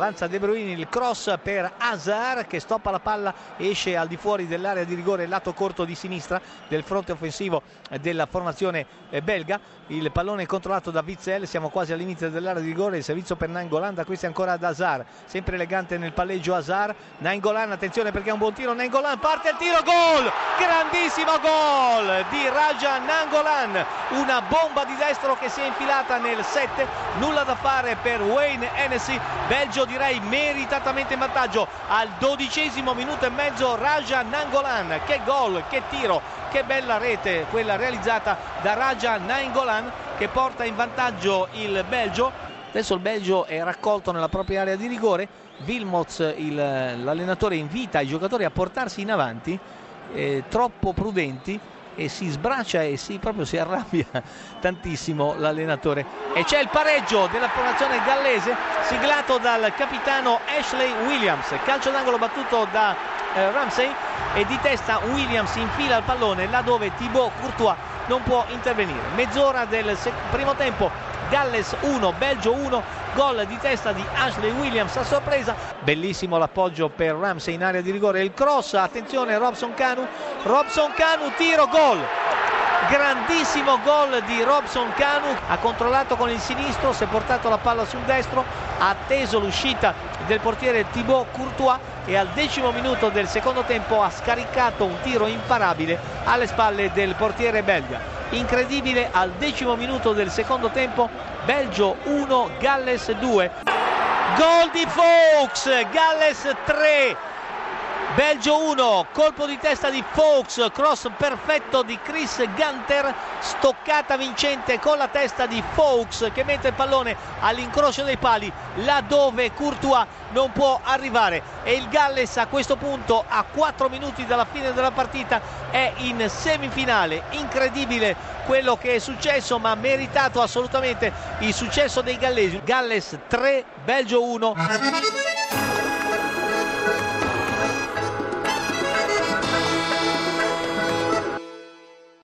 Avanza De Bruyne, il cross per Hazard che stoppa la palla, esce al di fuori dell'area di rigore, lato corto di sinistra del fronte offensivo della formazione eh, belga. Il pallone controllato da Witzel, siamo quasi all'inizio dell'area di rigore, il servizio per Nainggolan, questo è ancora ad Hazard, sempre elegante nel palleggio Hazard. Nainggolan, attenzione perché è un buon tiro, Nainggolan parte il tiro, gol! Grandissimo gol di Raja Nangolan, una bomba di destro che si è infilata nel 7, nulla da fare per Wayne Hennessy, Belgio direi meritatamente in vantaggio al dodicesimo minuto e mezzo Raja Nangolan. Che gol, che tiro, che bella rete quella realizzata da Raja Nangolan che porta in vantaggio il Belgio. Adesso il Belgio è raccolto nella propria area di rigore. Wilmots, l'allenatore, invita i giocatori a portarsi in avanti, eh, troppo prudenti e si sbraccia e si, proprio si arrabbia tantissimo l'allenatore. E c'è il pareggio della formazione gallese siglato dal capitano Ashley Williams. Calcio d'angolo battuto da eh, Ramsey e di testa Williams infila il pallone là dove Thibaut Courtois non può intervenire. Mezz'ora del primo tempo Galles 1, Belgio 1, gol di testa di Ashley Williams a sorpresa. Bellissimo l'appoggio per Ramsey in area di rigore. Il cross, attenzione Robson Canu, Robson Canu, tiro, gol. Grandissimo gol di Robson Canu, ha controllato con il sinistro, si è portato la palla sul destro, ha atteso l'uscita del portiere Thibaut Courtois e al decimo minuto del secondo tempo ha scaricato un tiro imparabile alle spalle del portiere belga incredibile al decimo minuto del secondo tempo Belgio 1 Galles 2 gol di Fox Galles 3 Belgio 1, colpo di testa di Fox, cross perfetto di Chris Gunter, stoccata vincente con la testa di Fox che mette il pallone all'incrocio dei pali laddove Courtois non può arrivare e il Galles a questo punto a 4 minuti dalla fine della partita è in semifinale. Incredibile quello che è successo ma meritato assolutamente il successo dei gallesi. Galles 3, Belgio 1.